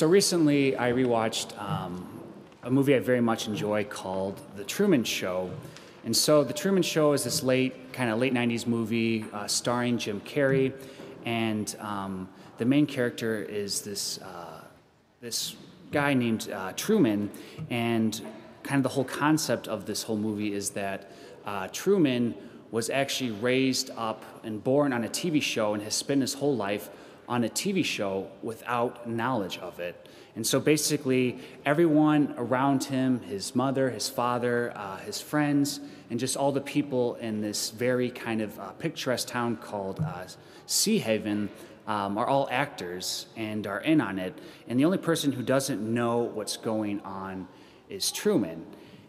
so recently I rewatched um, a movie I very much enjoy called The Truman Show. And so The Truman Show is this late, kind of late 90s movie uh, starring Jim Carrey. And um, the main character is this, uh, this guy named uh, Truman. And kind of the whole concept of this whole movie is that uh, Truman was actually raised up and born on a TV show and has spent his whole life on a TV show without knowledge of it. And so basically, everyone around him his mother, his father, uh, his friends, and just all the people in this very kind of uh, picturesque town called uh, Seahaven um, are all actors and are in on it. And the only person who doesn't know what's going on is Truman.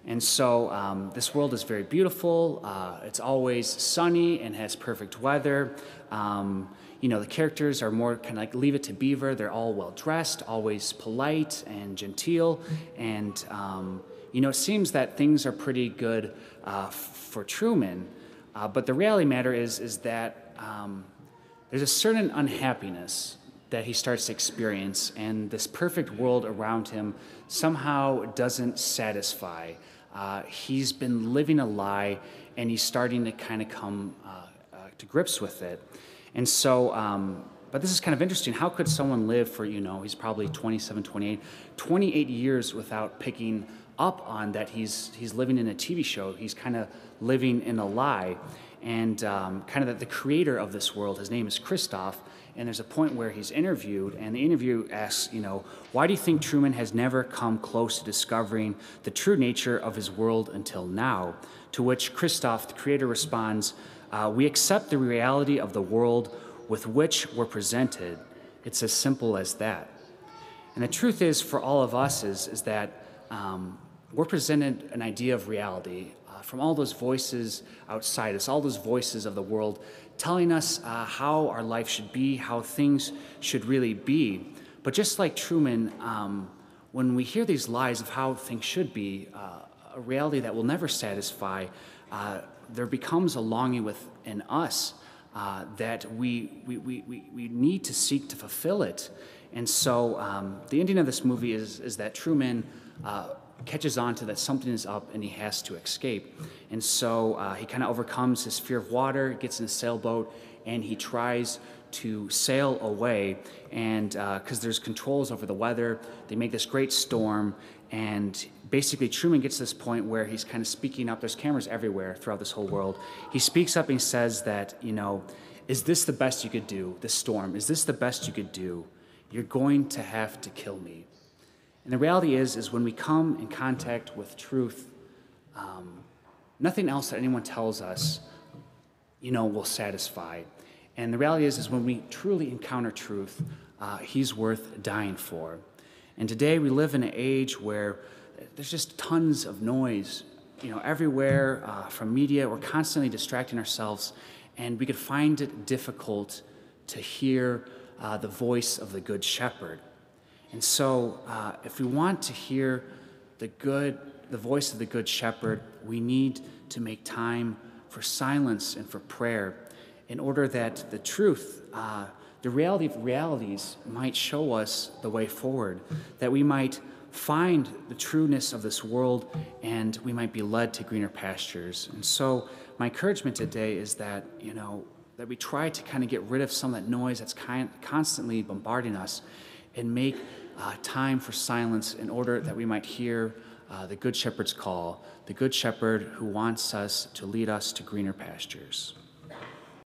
And so um, this world is very beautiful. Uh, it's always sunny and has perfect weather. Um, you know, the characters are more kind of like Leave It to Beaver. They're all well dressed, always polite and genteel. And, um, you know, it seems that things are pretty good uh, for Truman. Uh, but the reality matter is, is that um, there's a certain unhappiness that he starts to experience, and this perfect world around him somehow doesn't satisfy. Uh, he's been living a lie, and he's starting to kind of come uh, uh, to grips with it. And so, um, but this is kind of interesting. How could someone live for, you know, he's probably 27, 28, 28 years without picking up on that he's, he's living in a TV show? He's kind of living in a lie. And um, kind of that the creator of this world, his name is Christof. And there's a point where he's interviewed, and the interview asks, you know, why do you think Truman has never come close to discovering the true nature of his world until now? To which Christof, the creator, responds, uh, we accept the reality of the world with which we're presented. It's as simple as that. And the truth is, for all of us, is, is that um, we're presented an idea of reality uh, from all those voices outside us, all those voices of the world telling us uh, how our life should be, how things should really be. But just like Truman, um, when we hear these lies of how things should be, uh, a reality that will never satisfy, uh, there becomes a longing within us uh, that we, we, we, we need to seek to fulfill it. And so um, the ending of this movie is, is that Truman uh, catches on to that something is up and he has to escape. And so uh, he kind of overcomes his fear of water, gets in a sailboat, and he tries to sail away. And because uh, there's controls over the weather, they make this great storm. And basically, Truman gets to this point where he's kind of speaking up. There's cameras everywhere throughout this whole world. He speaks up and he says that, you know, is this the best you could do, this storm? Is this the best you could do? You're going to have to kill me. And the reality is, is when we come in contact with truth, um, nothing else that anyone tells us, you know, will satisfy. And the reality is, is when we truly encounter truth, uh, He's worth dying for. And today we live in an age where there's just tons of noise, you know, everywhere uh, from media. We're constantly distracting ourselves, and we could find it difficult to hear uh, the voice of the Good Shepherd. And so, uh, if we want to hear the good, the voice of the Good Shepherd, we need to make time for silence and for prayer in order that the truth, uh, the reality of realities, might show us the way forward, that we might find the trueness of this world and we might be led to greener pastures. And so, my encouragement today is that, you know, that we try to kind of get rid of some of that noise that's kind, constantly bombarding us and make uh, time for silence in order that we might hear uh, the Good Shepherd's call, the Good Shepherd who wants us to lead us to greener pastures.